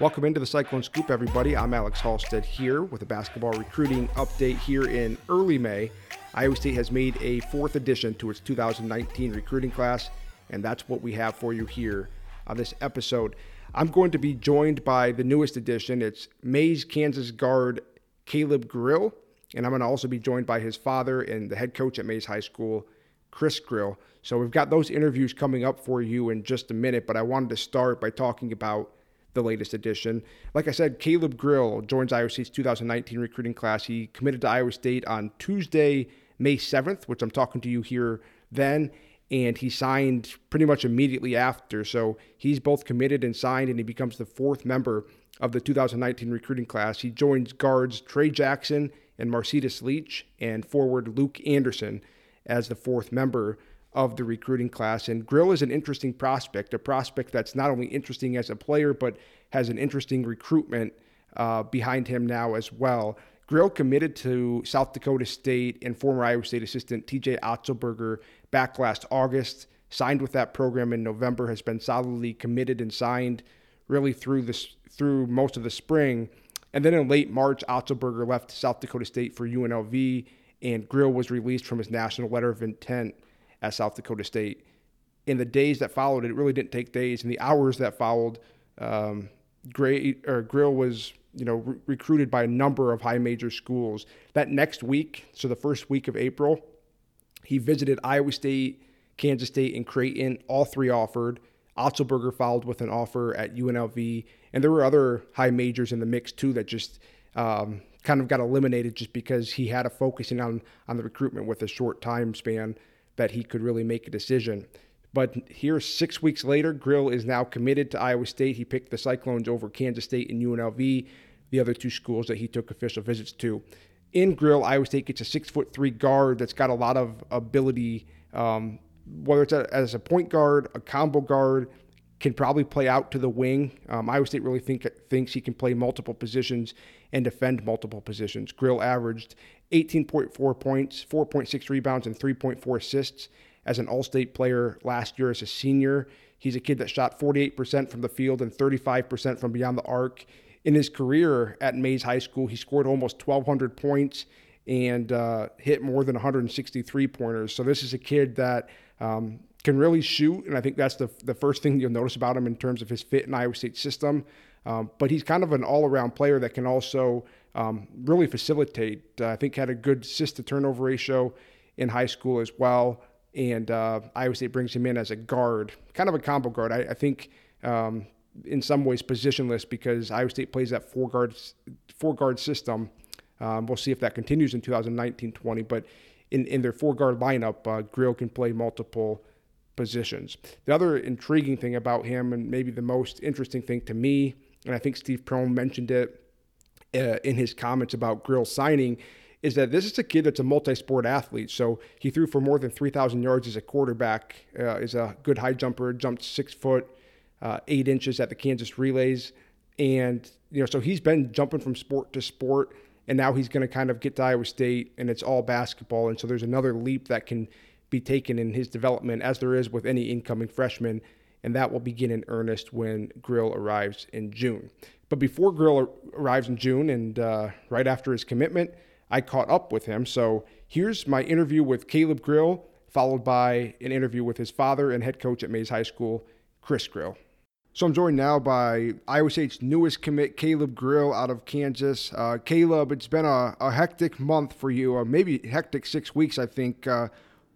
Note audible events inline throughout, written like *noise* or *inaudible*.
Welcome into the Cyclone Scoop, everybody. I'm Alex Halstead here with a basketball recruiting update here in early May. Iowa State has made a fourth addition to its 2019 recruiting class, and that's what we have for you here on this episode. I'm going to be joined by the newest addition. It's Maize, Kansas guard Caleb Grill, and I'm going to also be joined by his father and the head coach at Maize High School, Chris Grill. So we've got those interviews coming up for you in just a minute, but I wanted to start by talking about the latest addition. Like I said, Caleb Grill joins Iowa State's 2019 recruiting class. He committed to Iowa State on Tuesday, May 7th, which I'm talking to you here then, and he signed pretty much immediately after. So he's both committed and signed, and he becomes the fourth member of the 2019 recruiting class. He joins guards Trey Jackson and Marcetus Leach and forward Luke Anderson as the fourth member of the recruiting class. And Grill is an interesting prospect, a prospect that's not only interesting as a player, but has an interesting recruitment uh, behind him now as well. Grill committed to South Dakota State and former Iowa State assistant TJ Otzelberger back last August. Signed with that program in November, has been solidly committed and signed really through this through most of the spring. And then in late March, Otzelberger left South Dakota State for UNLV, and Grill was released from his national letter of intent at South Dakota State. In the days that followed, it really didn't take days. In the hours that followed, um, Gray or Grill was you know re- recruited by a number of high major schools. That next week, so the first week of April, he visited Iowa State, Kansas State, and Creighton. All three offered. Otzelberger followed with an offer at UNLV, and there were other high majors in the mix too that just um, kind of got eliminated just because he had a focusing on on the recruitment with a short time span that he could really make a decision. But here, six weeks later, Grill is now committed to Iowa State. He picked the Cyclones over Kansas State and UNLV, the other two schools that he took official visits to. In Grill, Iowa State gets a six foot three guard that's got a lot of ability, um, whether it's a, as a point guard, a combo guard, can probably play out to the wing. Um, Iowa State really think, thinks he can play multiple positions and defend multiple positions. Grill averaged 18.4 points, 4.6 rebounds, and 3.4 assists as an All State player last year as a senior. He's a kid that shot 48% from the field and 35% from beyond the arc. In his career at Maize High School, he scored almost 1,200 points and uh, hit more than 163 pointers. So this is a kid that um, can really shoot, and I think that's the the first thing you'll notice about him in terms of his fit in Iowa State system. Um, but he's kind of an all-around player that can also um, really facilitate. Uh, I think had a good assist to turnover ratio in high school as well. And uh, Iowa State brings him in as a guard, kind of a combo guard. I, I think um, in some ways positionless because Iowa State plays that four guard four guard system. Um, we'll see if that continues in 2019-20. But in, in their four guard lineup, uh, Grill can play multiple positions. The other intriguing thing about him, and maybe the most interesting thing to me, and I think Steve Prohm mentioned it uh, in his comments about Grill signing, is that this is a kid that's a multi-sport athlete. So he threw for more than 3,000 yards as a quarterback. Uh, is a good high jumper. Jumped six foot uh, eight inches at the Kansas relays, and you know so he's been jumping from sport to sport, and now he's going to kind of get to Iowa State, and it's all basketball. And so there's another leap that can be taken in his development, as there is with any incoming freshman, and that will begin in earnest when Grill arrives in June. But before Grill arrives in June and uh, right after his commitment, I caught up with him. So here's my interview with Caleb Grill, followed by an interview with his father and head coach at Maize High School, Chris Grill. So I'm joined now by Iowa State's newest commit, Caleb Grill out of Kansas. Uh, Caleb, it's been a, a, hectic month for you, or maybe hectic six weeks, I think. Uh,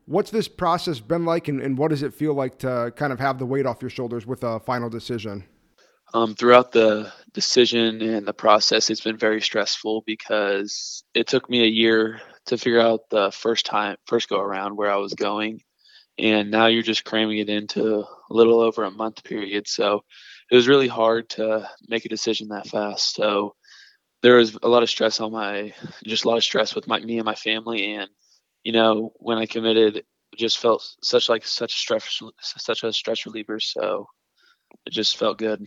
What's this process been like, and, and, what does it feel like to kind of have the weight off your shoulders with a final decision? Um, throughout the decision and the process, it's been very stressful because it took me a year to figure out the first time, first go around where I was going, and now you're just cramming it into a little over a month period. So it was really hard to make a decision that fast. So there was a lot of stress on my, just a lot of stress with my me and my family, and you know, when I committed, just felt such like such stress, such a stress reliever. So it just felt good.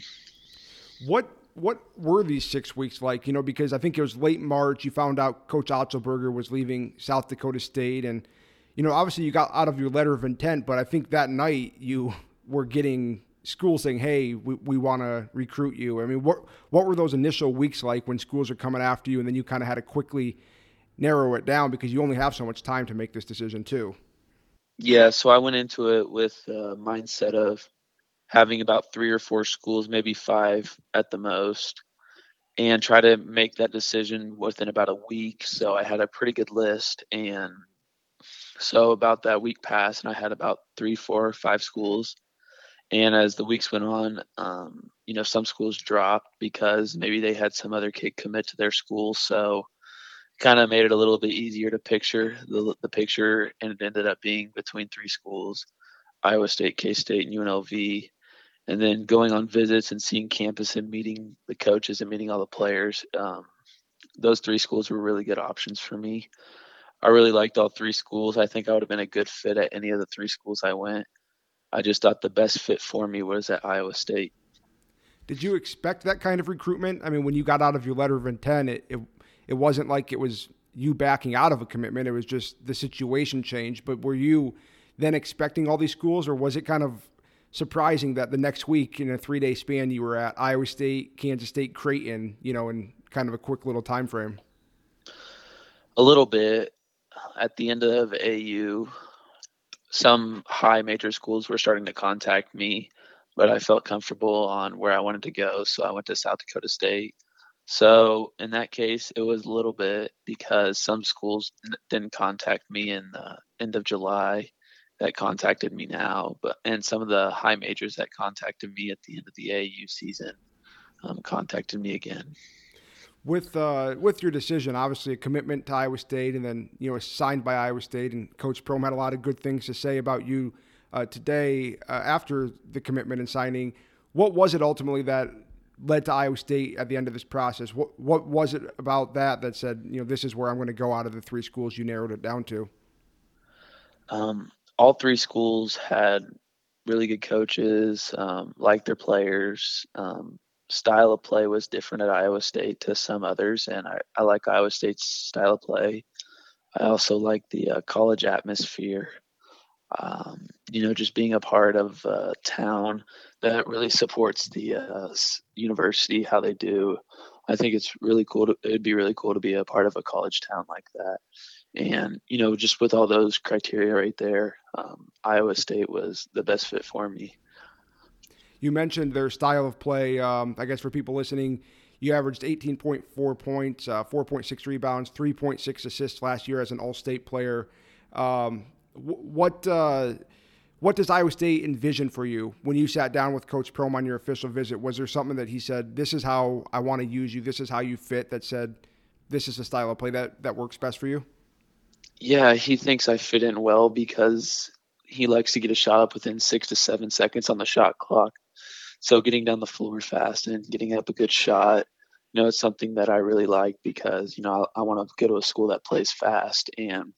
What what were these six weeks like? You know, because I think it was late March. You found out Coach Otzelberger was leaving South Dakota State, and you know, obviously you got out of your letter of intent, but I think that night you *laughs* were getting schools saying, "Hey, we, we want to recruit you"? I mean, what what were those initial weeks like when schools are coming after you, and then you kind of had to quickly narrow it down because you only have so much time to make this decision too. Yeah, so I went into it with a mindset of having about three or four schools, maybe five at the most, and try to make that decision within about a week. So I had a pretty good list. And so about that week passed, and I had about three, four, five schools. And as the weeks went on, um, you know, some schools dropped because maybe they had some other kid commit to their school. So kind of made it a little bit easier to picture the, the picture, and it ended up being between three schools Iowa State, K State, and UNLV. And then going on visits and seeing campus and meeting the coaches and meeting all the players. Um, those three schools were really good options for me. I really liked all three schools. I think I would have been a good fit at any of the three schools I went. I just thought the best fit for me was at Iowa State. Did you expect that kind of recruitment? I mean, when you got out of your letter of intent, it, it it wasn't like it was you backing out of a commitment. It was just the situation changed. But were you then expecting all these schools, or was it kind of surprising that the next week in a three day span you were at Iowa State, Kansas State, Creighton, you know, in kind of a quick little time frame? A little bit. At the end of AU, some high major schools were starting to contact me, but I felt comfortable on where I wanted to go. So I went to South Dakota State. So in that case, it was a little bit because some schools didn't contact me in the end of July that contacted me now, but and some of the high majors that contacted me at the end of the AU season um, contacted me again. With uh, with your decision, obviously a commitment to Iowa State, and then you know signed by Iowa State, and Coach Prohm had a lot of good things to say about you uh, today uh, after the commitment and signing. What was it ultimately that led to Iowa State at the end of this process? What what was it about that that said, you know, this is where I'm going to go out of the three schools you narrowed it down to? Um, all three schools had really good coaches, um, liked their players. Um, style of play was different at Iowa State to some others, and I, I like Iowa State's style of play. I also like the uh, college atmosphere. Um, you know, just being a part of a town that really supports the uh, university, how they do. I think it's really cool. To, it'd be really cool to be a part of a college town like that. And, you know, just with all those criteria right there, um, Iowa State was the best fit for me. You mentioned their style of play. Um, I guess for people listening, you averaged 18.4 points, uh, 4.6 rebounds, 3.6 assists last year as an all state player. Um, what. Uh, what does Iowa State envision for you when you sat down with Coach Prohm on your official visit? Was there something that he said, "This is how I want to use you. This is how you fit"? That said, "This is the style of play that that works best for you." Yeah, he thinks I fit in well because he likes to get a shot up within six to seven seconds on the shot clock. So getting down the floor fast and getting up a good shot, you know, it's something that I really like because you know I, I want to go to a school that plays fast and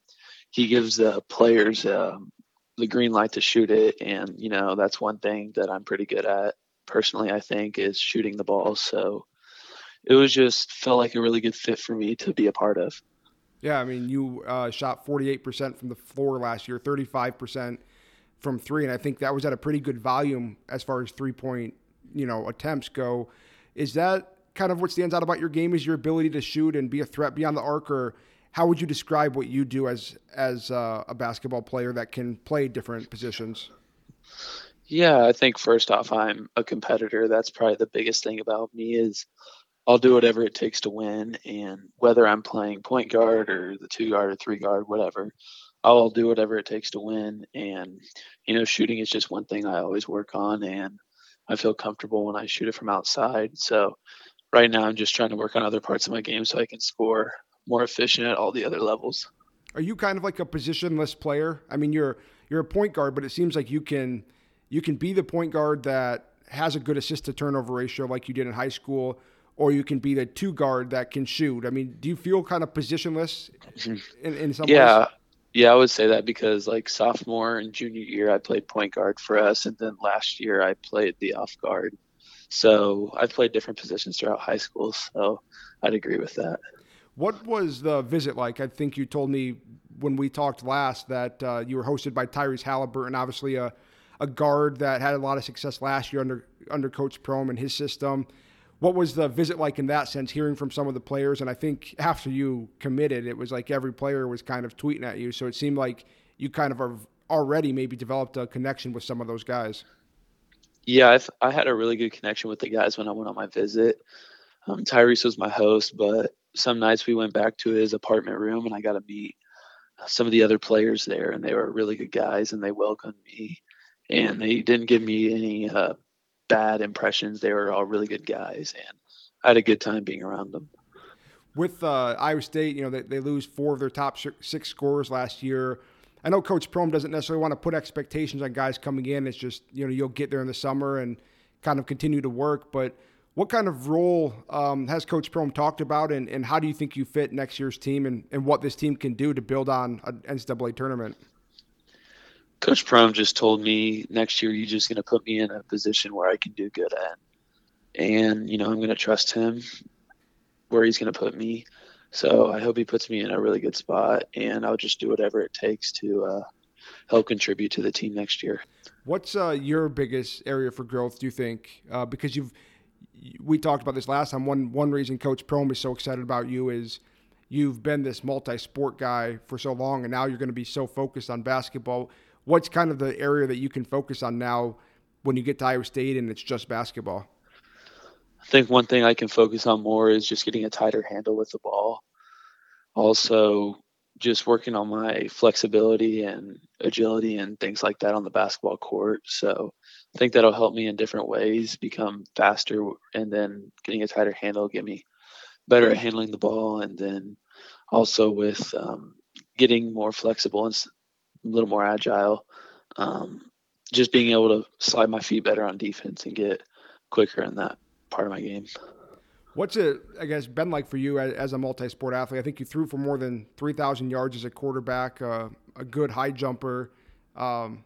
he gives the players um, the green light to shoot it. And, you know, that's one thing that I'm pretty good at personally, I think, is shooting the ball. So it was just felt like a really good fit for me to be a part of. Yeah, I mean, you uh, shot 48% from the floor last year, 35% from three, and I think that was at a pretty good volume as far as three point, you know, attempts go. Is that kind of what stands out about your game? Is your ability to shoot and be a threat beyond the arc, or how would you describe what you do as as uh, a basketball player that can play different positions? Yeah, I think first off, I'm a competitor. That's probably the biggest thing about me is I'll do whatever it takes to win, and whether I'm playing point guard or the two guard or three guard, whatever, I'll do whatever it takes to win. And you know, shooting is just one thing I always work on, and I feel comfortable when I shoot it from outside. So right now, I'm just trying to work on other parts of my game so I can score more efficient at all the other levels. Are you kind of like a positionless player? I mean, you're you're a point guard, but it seems like you can you can be the point guard that has a good assist to turnover ratio like you did in high school, or you can be the two guard that can shoot. I mean, do you feel kind of positionless mm-hmm. in, in some yeah. ways? Yeah, I would say that because like sophomore and junior year, I played point guard for us, and then last year I played the off guard. So I played different positions throughout high school. So I'd agree with that. What was the visit like? I think you told me when we talked last that uh, you were hosted by Tyrese Halliburton, obviously a, a guard that had a lot of success last year under under Coach Prohm and his system. What was the visit like in that sense, hearing from some of the players? And I think after you committed, it was like every player was kind of tweeting at you. So it seemed like you kind of are already maybe developed a connection with some of those guys. Yeah, I've, I had a really good connection with the guys when I went on my visit. Um, Tyrese was my host, but some nights we went back to his apartment room and I got to meet some of the other players there, and they were really good guys, and they welcomed me, and they didn't give me any uh, bad impressions. They were all really good guys, and I had a good time being around them. With uh, Iowa State, you know, they, they lose four of their top six scorers last year. I know Coach Prohm doesn't necessarily want to put expectations on guys coming in. It's just, you know, you'll get there in the summer and kind of continue to work. But what kind of role um, has Coach Prohm talked about, and, and how do you think you fit next year's team and, and what this team can do to build on an NCAA tournament? Coach Prohm just told me next year you're just going to put me in a position where I can do good at. And, you know, I'm going to trust him where he's going to put me. So I hope he puts me in a really good spot, and I'll just do whatever it takes to uh, help contribute to the team next year. What's uh, your biggest area for growth, do you think? Uh, because you've we talked about this last time. One one reason Coach Prohm is so excited about you is you've been this multi-sport guy for so long, and now you're going to be so focused on basketball. What's kind of the area that you can focus on now when you get to Iowa State and it's just basketball? I think one thing I can focus on more is just getting a tighter handle with the ball. Also, just working on my flexibility and agility and things like that on the basketball court. So I think that'll help me in different ways become faster and then getting a tighter handle, get me better at handling the ball. And then also with um, getting more flexible and a little more agile, um, just being able to slide my feet better on defense and get quicker in that part of my game. What's it, I guess, been like for you as, a multi-sport athlete? I think you threw for more than 3,000 yards as a quarterback, uh, a good high jumper. Um,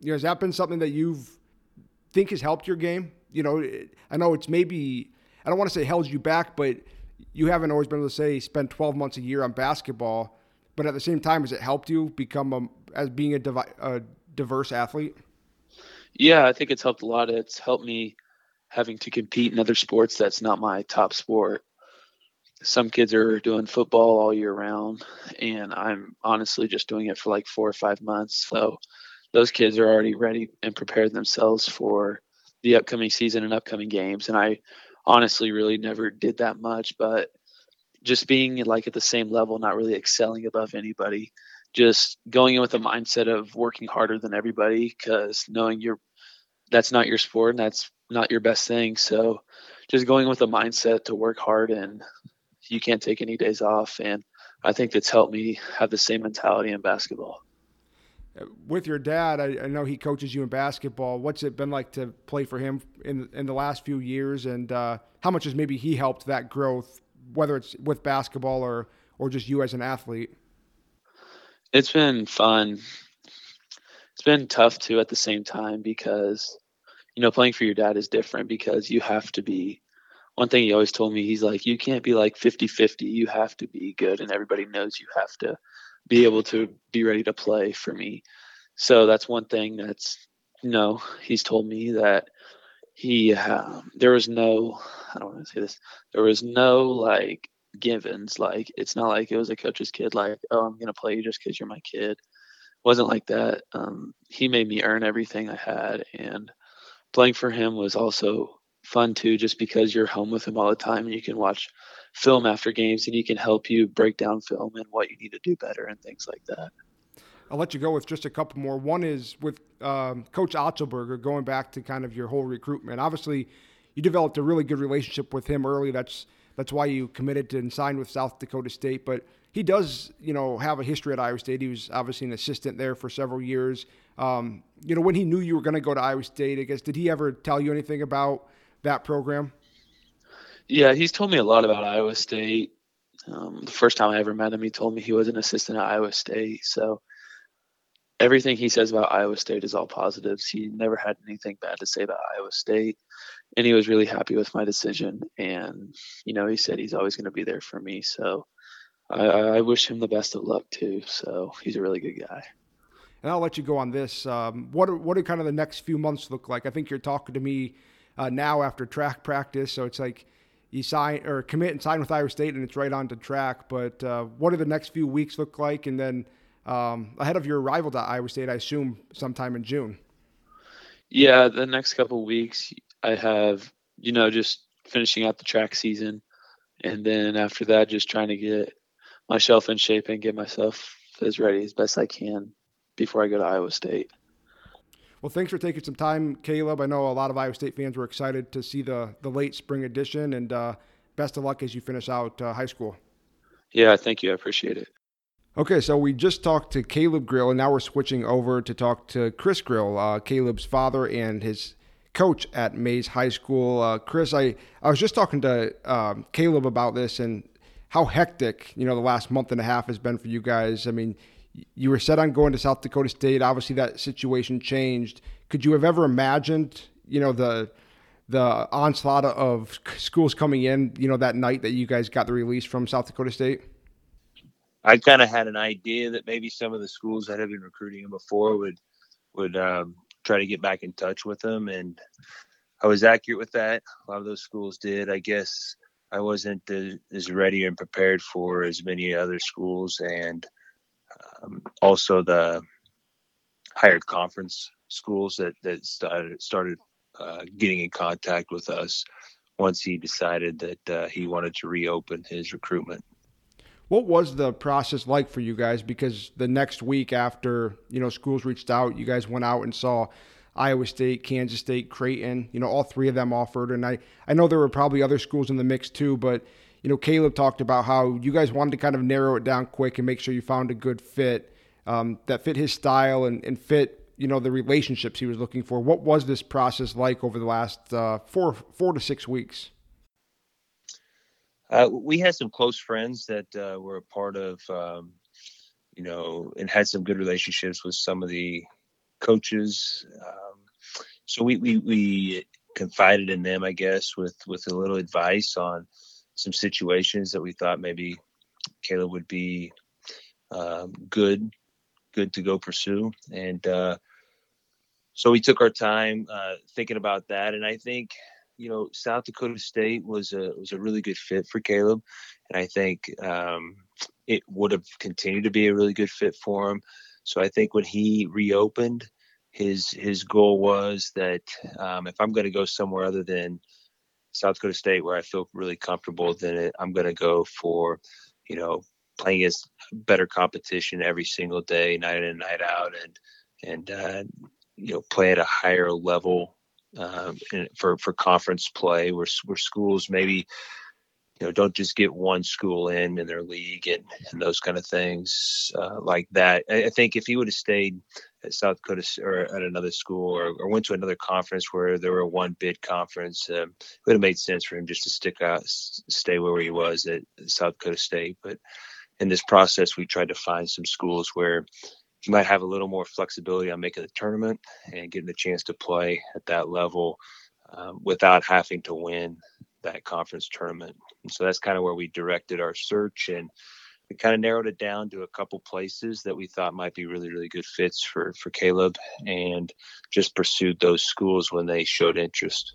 you know, has that been something that you've think has helped your game? You know, I know it's maybe I don't want to say held you back, but you haven't always been able to say spend 12 months a year on basketball. But at the same time, has it helped you become a, as being a, divi- a diverse athlete? Yeah, I think it's helped a lot. It's helped me having to compete in other sports that's not my top sport. Some kids are doing football all year round, and I'm honestly just doing it for like four or five months. So those kids are already ready and prepared themselves for the upcoming season and upcoming games. And I honestly really never did that much, but just being like at the same level, not really excelling above anybody, just going in with a mindset of working harder than everybody because knowing you're that's not your sport and that's not your best thing. So just going with a mindset to work hard and you can't take any days off. And I think that's helped me have the same mentality in basketball. With your dad, I, I, know he coaches you in basketball. What's it been like to play for him in in the last few years, and uh, how much has maybe he helped that growth, whether it's with basketball or or just you as an athlete? It's been fun it's been tough too at the same time because you know playing for your dad is different because you have to be one thing he always told me he's like you can't be like 50-50 you have to be good and everybody knows you have to be able to be ready to play for me. So that's one thing that's know he's told me that he um, there was no i don't want to say this? There was no like givens. Like it's not like it was a coach's kid like oh i'm gonna play you just because you're my kid. Wasn't like that. Um, he made me earn everything I had, and playing for him was also fun too, just because you're home with him all the time and you can watch film after games and he can help you break down film and what you need to do better and things like that. I'll let you go with just a couple more. One is with um, Coach Otzelberger, going back to kind of your whole recruitment. Obviously, you developed a really good relationship with him early. That's that's why you committed to and signed with South Dakota State. But he does, you know, have a history at Iowa State. He was obviously an assistant there for several years. Um, you know, when he knew you were going to go to Iowa State, I guess, did he ever tell you anything about that program? Yeah, he's told me a lot about Iowa State. Um, the first time I ever met him, he told me he was an assistant at Iowa State. So everything he says about Iowa State is all positives. He never had anything bad to say about Iowa State. And he was really happy with my decision. And, you know, he said he's always going to be there for me. So, I, I wish him the best of luck too. So he's a really good guy. and I'll let you go on this. Um, what are, what do kind of the next few months look like? I think you're talking to me uh, now after track practice, so it's like you sign or commit and sign with Iowa State, and it's right on to track. But uh, what do the next few weeks look like? And then um, ahead of your arrival to Iowa State, I assume sometime in June. Yeah, the next couple weeks, I have you know just finishing out the track season, and then after that, just trying to get myself in shape and get myself as ready as best I can before I go to Iowa State. Well, thanks for taking some time, Caleb. I know a lot of Iowa State fans were excited to see the the late spring edition, and uh, best of luck as you finish out uh, high school. Yeah, thank you. I appreciate it. Okay, so we just talked to Caleb Grill, and now we're switching over to talk to Chris Grill, uh, Caleb's father and his coach at Maize High School. Uh, Chris, I, I was just talking to um, Caleb about this and how hectic, you know, the last month and a half has been for you guys. I mean, you were set on going to South Dakota State. Obviously, that situation changed. Could you have ever imagined, you know, the the onslaught of schools coming in, you know, that night that you guys got the release from South Dakota State? I kind of had an idea that maybe some of the schools that had been recruiting him before would would um, try to get back in touch with him, and I was accurate with that. A lot of those schools did. I guess I wasn't as ready and prepared for as many other schools, and um, also the higher conference schools that that started started uh, getting in contact with us once he decided that uh, he wanted to reopen his recruitment. What was the process like for you guys? Because the next week after you know schools reached out, you guys went out and saw Iowa State, Kansas State, Creighton. You know, all three of them offered, and I I know there were probably other schools in the mix too, but you know, Caleb talked about how you guys wanted to kind of narrow it down quick and make sure you found a good fit um, that fit his style and, and fit, you know, the relationships he was looking for. What was this process like over the last uh, four four to six weeks? Uh, we had some close friends that uh, were a part of, um, you know, and had some good relationships with some of the coaches. Um, so we, we we confided in them, I guess, with with a little advice on some situations that we thought maybe Caleb would be um, good, good to go pursue. And uh, so we took our time uh, thinking about that. And I think, you know, South Dakota State was a was a really good fit for Caleb, and I think um, it would have continued to be a really good fit for him. So I think when he reopened, his his goal was that um, if I'm going to go somewhere other than South Dakota State, where I feel really comfortable, then I'm going to go for, you know, playing as better competition every single day, night in and night out, and and uh, you know play at a higher level um, for for conference play, where where schools maybe you know don't just get one school in in their league and, and those kind of things uh, like that. I, I think if he would have stayed at South Dakota or at another school or, or went to another conference where there were one bid conference, um, it would have made sense for him just to stick out, stay where he was at South Dakota State. But in this process, we tried to find some schools where you might have a little more flexibility on making the tournament and getting the chance to play at that level um, without having to win that conference tournament. And so that's kind of where we directed our search and we kind of narrowed it down to a couple places that we thought might be really really good fits for for Caleb and just pursued those schools when they showed interest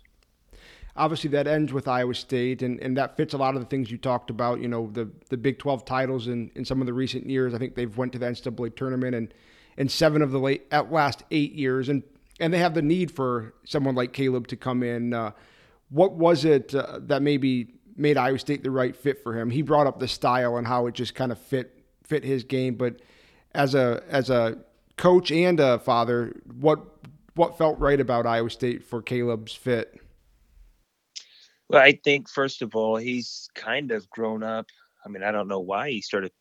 obviously that ends with Iowa State and, and that fits a lot of the things you talked about, you know, the the Big 12 titles in, in some of the recent years. I think they've went to the NCAA tournament and in seven of the late at last eight years and and they have the need for someone like Caleb to come in. Uh, what was it uh, that maybe made Iowa State the right fit for him. He brought up the style and how it just kind of fit fit his game. But as a as a coach and a father, what what felt right about Iowa State for Caleb's fit? Well, I think first of all, he's kind of grown up. I mean, I don't know why he started.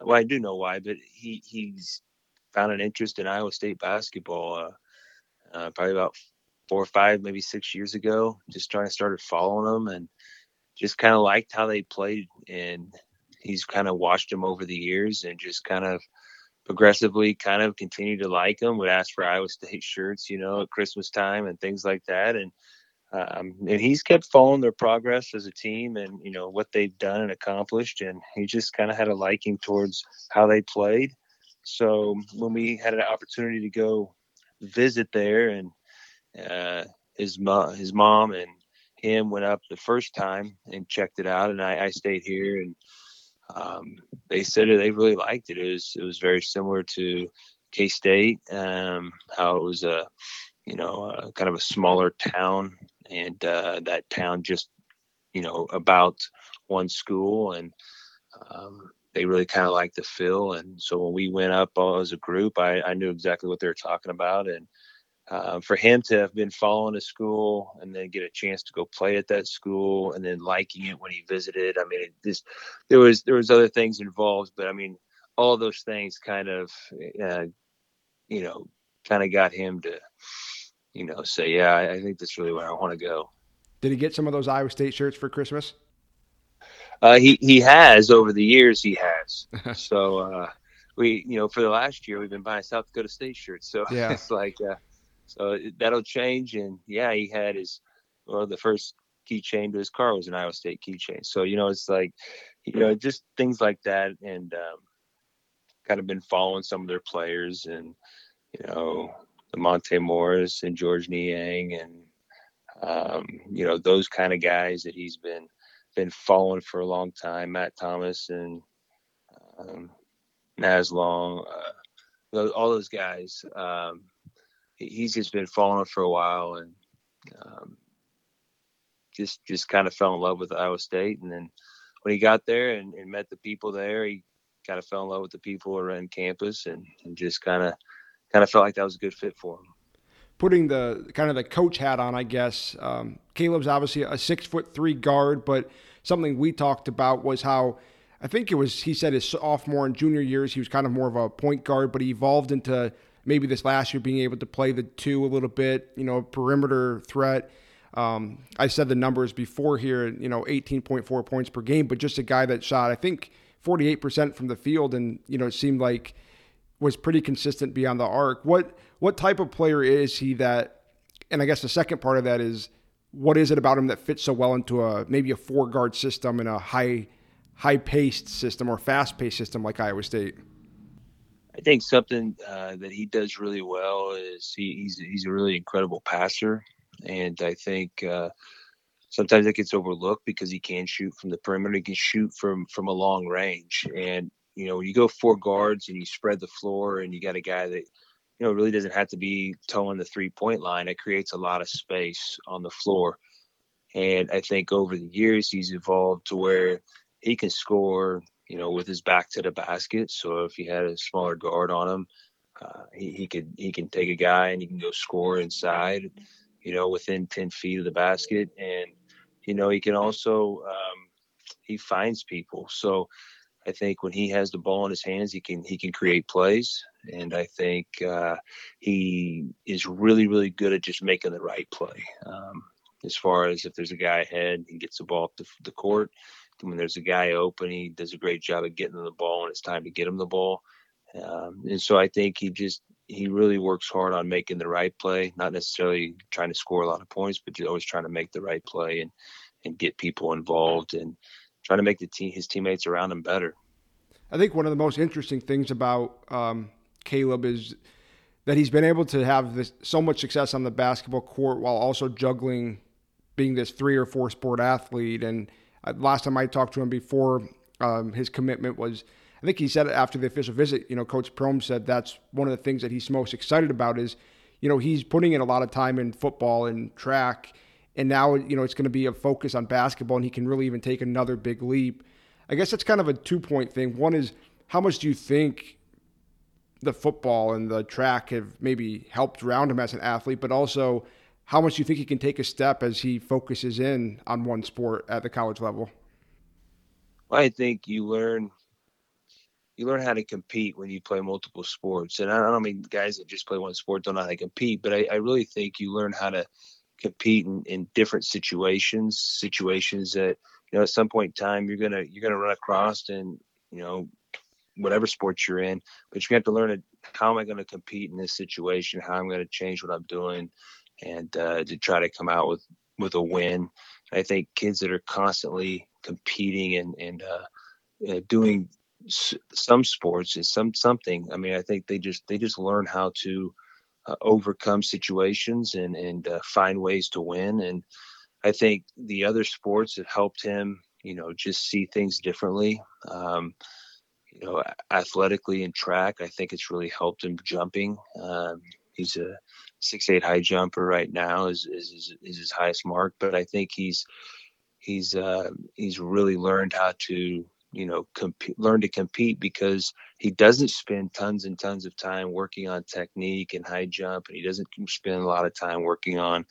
Well, I do know why, but he he's found an interest in Iowa State basketball. Uh, uh, probably about four or five, maybe six years ago. Just trying to started following them and just kind of liked how they played and he's kind of watched them over the years and just kind of progressively kind of continued to like them would ask for iowa state shirts you know at christmas time and things like that. And um, and he's kept following their progress as a team and you know what they've done and accomplished. And he just kind of had a liking towards how they played. So when we had an opportunity to go visit there, and uh, his mom, his mom, and him went up the first time and checked it out, and I, I stayed here, and um, they said they really liked it. It was it was very similar to K State, um, how it was a you know a, kind of a smaller town, and uh, that town just you know about one school, and um, they really kind of liked the feel. And so when we went up as a group, I, I knew exactly what they were talking about, and uh, for him to have been following a school and then get a chance to go play at that school and then liking it when he visited. I mean, it just there was there was other things involved, but I mean, all those things kind of, uh, you know, kind of got him to, you know, say, yeah, I, I think that's really where I want to go. Did he get some of those Iowa State shirts for Christmas? Uh, he he has over the years. He has. *laughs* so uh, we, you know, for the last year, we've been buying South Dakota State shirts. So yeah. *laughs* it's like. Uh, so that'll change. And yeah, he had his well, the first keychain to his car was an Iowa State keychain. So you know, it's like you know, just things like that, and um, kind of been following some of their players, and you know, the Monte Morris and George Niang, and um, you know, those kind of guys that he's been been following for a long time. Matt Thomas and um, Naz Long, uh, all those guys. Um, he's just been following for a while and um, just just kind of fell in love with Iowa State. And then when he got there and, and met the people there, he kind of fell in love with the people around campus and, and just kind of kind of felt like that was a good fit for him. Putting the kind of the coach hat on, I guess. Um, Caleb's obviously a six foot three guard, but something we talked about was how I think it was he said his sophomore and junior years he was kind of more of a point guard, but he evolved into maybe this last year being able to play the two a little bit, you know, perimeter threat. Um, I said the numbers before here, you know, 18.4 points per game, but just a guy that shot, I think, 48% from the field, and you know, it seemed like was pretty consistent beyond the arc. What what type of player is he that? And I guess the second part of that is what is it about him that fits so well into a maybe a four guard system and a high high paced system or fast paced system like Iowa State? I think something uh, that he does really well is he, he's he's a really incredible passer, and I think uh, sometimes that gets overlooked because he can shoot from the perimeter. He can shoot from from a long range, and you know when you go four guards and you spread the floor, and you got a guy that you know really doesn't have to be towing the three point line. It creates a lot of space on the floor, and I think over the years he's evolved to where he can score you know, with his back to the basket. So if he had a smaller guard on him, uh, he, he could he can take a guy and he can go score inside, you know, within ten feet of the basket, and you know he can also um, he finds people. So I think when he has the ball in his hands, he can he can create plays, and I think uh, he is really really good at just making the right play. Um, as far as if there's a guy ahead, he gets the ball up the, the court when there's a guy open, he does a great job of getting the ball, when it's time to get him the ball. Um, and so I think he just he really works hard on making the right play, not necessarily trying to score a lot of points, but just always trying to make the right play and and get people involved and trying to make the team his teammates around him better. I think one of the most interesting things about um, Caleb is that he's been able to have this so much success on the basketball court while also juggling being this three or four sport athlete and last time I talked to him before um, his commitment was, I think he said after the official visit, you know, Coach Prohm said that's one of the things that he's most excited about is, you know, he's putting in a lot of time in football and track, and now you know it's going to be a focus on basketball, and he can really even take another big leap. I guess that's kind of a two point thing. One is how much do you think the football and the track have maybe helped round him as an athlete, but also how much do you think he can take a step as he focuses in on one sport at the college level? I think you learn you learn how to compete when you play multiple sports. And I don't mean guys that just play one sport don't know how to compete, but I, I really think you learn how to compete in, in different situations, situations that, you know, at some point in time you're gonna you're gonna run across and, you know, whatever sport you're in, but you have to learn how am I going to compete in this situation? How I'm going to change what I'm doing and uh, to try to come out with with a win. I think kids that are constantly competing and and uh, uh, doing some sports is some something. I mean, I think they just they just learn how to uh, overcome situations and and uh, find ways to win. And I think the other sports have helped him, you know, just see things differently. Um, you know, athletically in track, I think it's really helped him jumping. Um, he's a six eight high jumper right now is, is is his highest mark, but I think he's he's uh, he's really learned how to you know compete, learn to compete because he doesn't spend tons and tons of time working on technique and high jump, and he doesn't spend a lot of time working on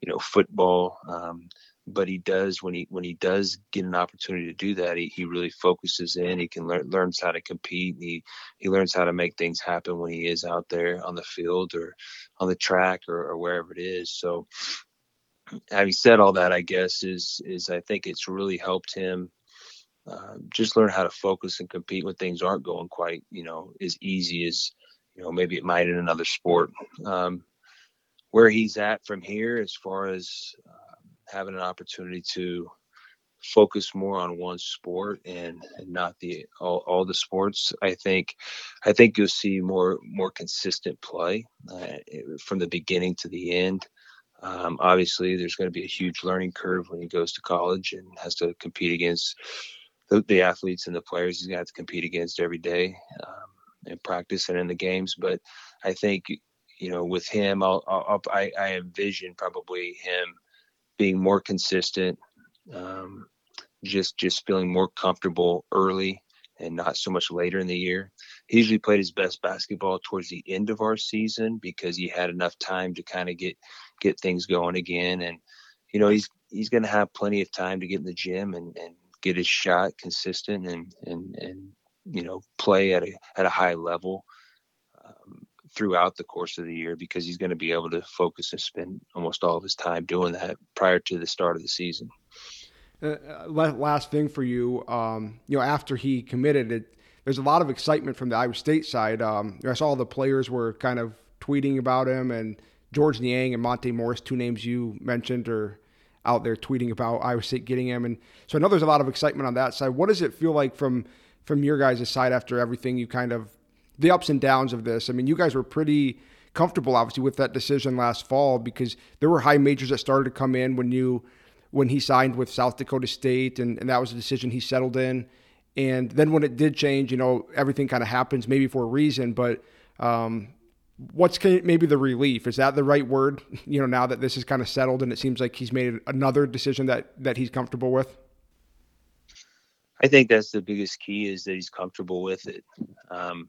you know football. Um, but he does when he when he does get an opportunity to do that, he, he really focuses in. He can learn learns how to compete. he he learns how to make things happen when he is out there on the field or on the track or, or wherever it is. So having said all that, I guess is is I think it's really helped him uh, just learn how to focus and compete when things aren't going quite you know as easy as you know maybe it might in another sport. Um, where he's at from here, as far as uh, having an opportunity to focus more on one sport and, and not the all, all the sports i think i think you'll see more more consistent play uh, from the beginning to the end. Um, obviously there's going to be a huge learning curve when he goes to college and has to compete against the, the athletes and the players he's going to have to compete against every day um, in practice and in the games. But i think you know with him I'll, I'll, i I envision probably him being more consistent, um, just just feeling more comfortable early and not so much later in the year. He usually played his best basketball towards the end of our season because he had enough time to kind of get get things going again. And you know he's he's going to have plenty of time to get in the gym and, and get his shot consistent and and and you know play at a at a high level. Throughout the course of the year because he's going to be able to focus and spend almost all of his time doing that prior to the start of the season. Uh, last thing for you, um, you know, after he committed it, there's a lot of excitement from the Iowa State side. Um, I saw the players were kind of tweeting about him, and George Niang and Monte Morris, two names you mentioned, are out there tweeting about Iowa State getting him, and so I know there's a lot of excitement on that side. What does it feel like from from your guys' side after everything you kind of the ups and downs of this. I mean, you guys were pretty comfortable, obviously, with that decision last fall because there were high majors that started to come in when you when he signed with South Dakota State, and, and that was a decision he settled in. And then when it did change, you know, everything kind of happens maybe for a reason, but um, what's maybe the relief? Is that the right word? *laughs* You know, now that this is kind of settled and it seems like he's made another decision that that he's comfortable with. I think that's the biggest key is that he's comfortable with it. Um,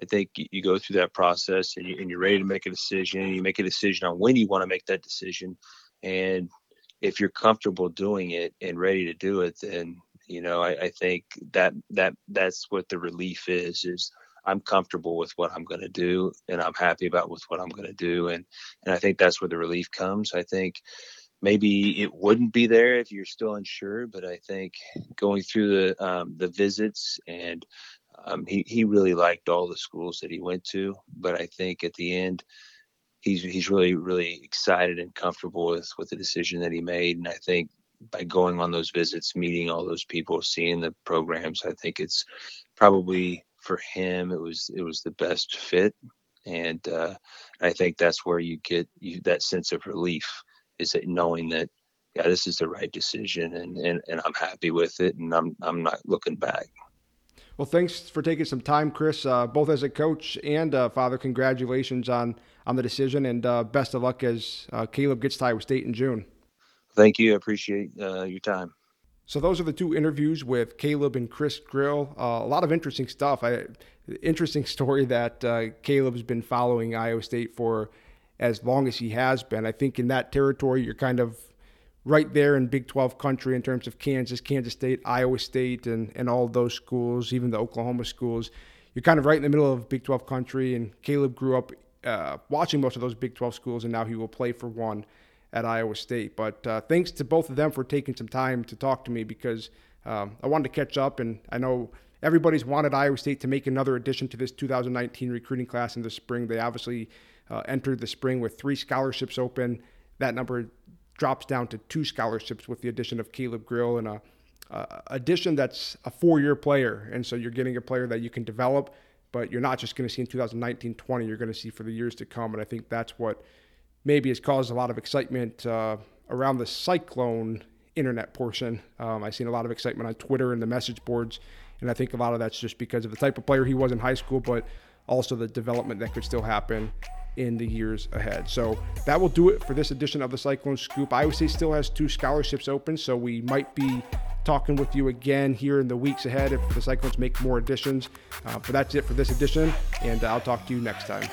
I think you go through that process and, you, are ready to make a decision. You make a decision on when you want to make that decision, and if you're comfortable doing it and ready to do it, then you know I, I think that that that's what the relief is. Is I'm comfortable with what I'm going to do, and I'm happy about with what I'm going to do, and and I think that's where the relief comes. I think maybe it wouldn't be there if you're still unsure, but I think going through the um, the visits and um, he he really liked all the schools that he went to, but I think at the end, he's he's really really excited and comfortable with with the decision that he made, and I think by going on those visits, meeting all those people, seeing the programs, I think it's probably for him it was it was the best fit, and uh, I think that's where you get you that sense of relief is that knowing that yeah this is the right decision and and, and I'm happy with it and I'm I'm not looking back. Well, thanks for taking some time, Chris, uh, both as a coach and uh, father. Congratulations on on the decision, and uh, best of luck as uh, Caleb gets to Iowa State in June. Thank you. I appreciate uh, your time. So those are the two interviews with Caleb and Chris Grill. Uh, a lot of interesting stuff. I, interesting *laughs* story that Caleb's been following Iowa State for as long as he has been. I think in that territory, you're kind of right there in Big 12 country in terms of Kansas, Kansas State, Iowa State, and, and all those schools, even the Oklahoma schools. You're kind of right in the middle of Big 12 country, and Caleb grew up uh, watching most of those Big 12 schools, and now he will play for one at Iowa State. But uh, thanks to both of them for taking some time to talk to me because um, I wanted to catch up, and I know everybody's wanted Iowa State to make another addition to this 2019 recruiting class in the spring. They obviously uh, entered the spring with three scholarships open. That number drops down to two scholarships with the addition of Caleb Grill and a uh, addition that's a four-year player, and so you're getting a player that you can develop, but you're not just going to see in 2019-20. You're going to see for the years to come, and I think that's what maybe has caused a lot of excitement uh, around the Cyclone internet portion. Um, I've seen a lot of excitement on Twitter and the message boards, and I think a lot of that's just because of the type of player he was in high school, but also the development that could still happen in the years ahead. So that will do it for this edition of the Cyclone Scoop. Iowa State still has two scholarships open, so we might be talking with you again here in the weeks ahead if the Cyclones make more additions. Uh, but that's it for this edition, and I'll talk to you next time.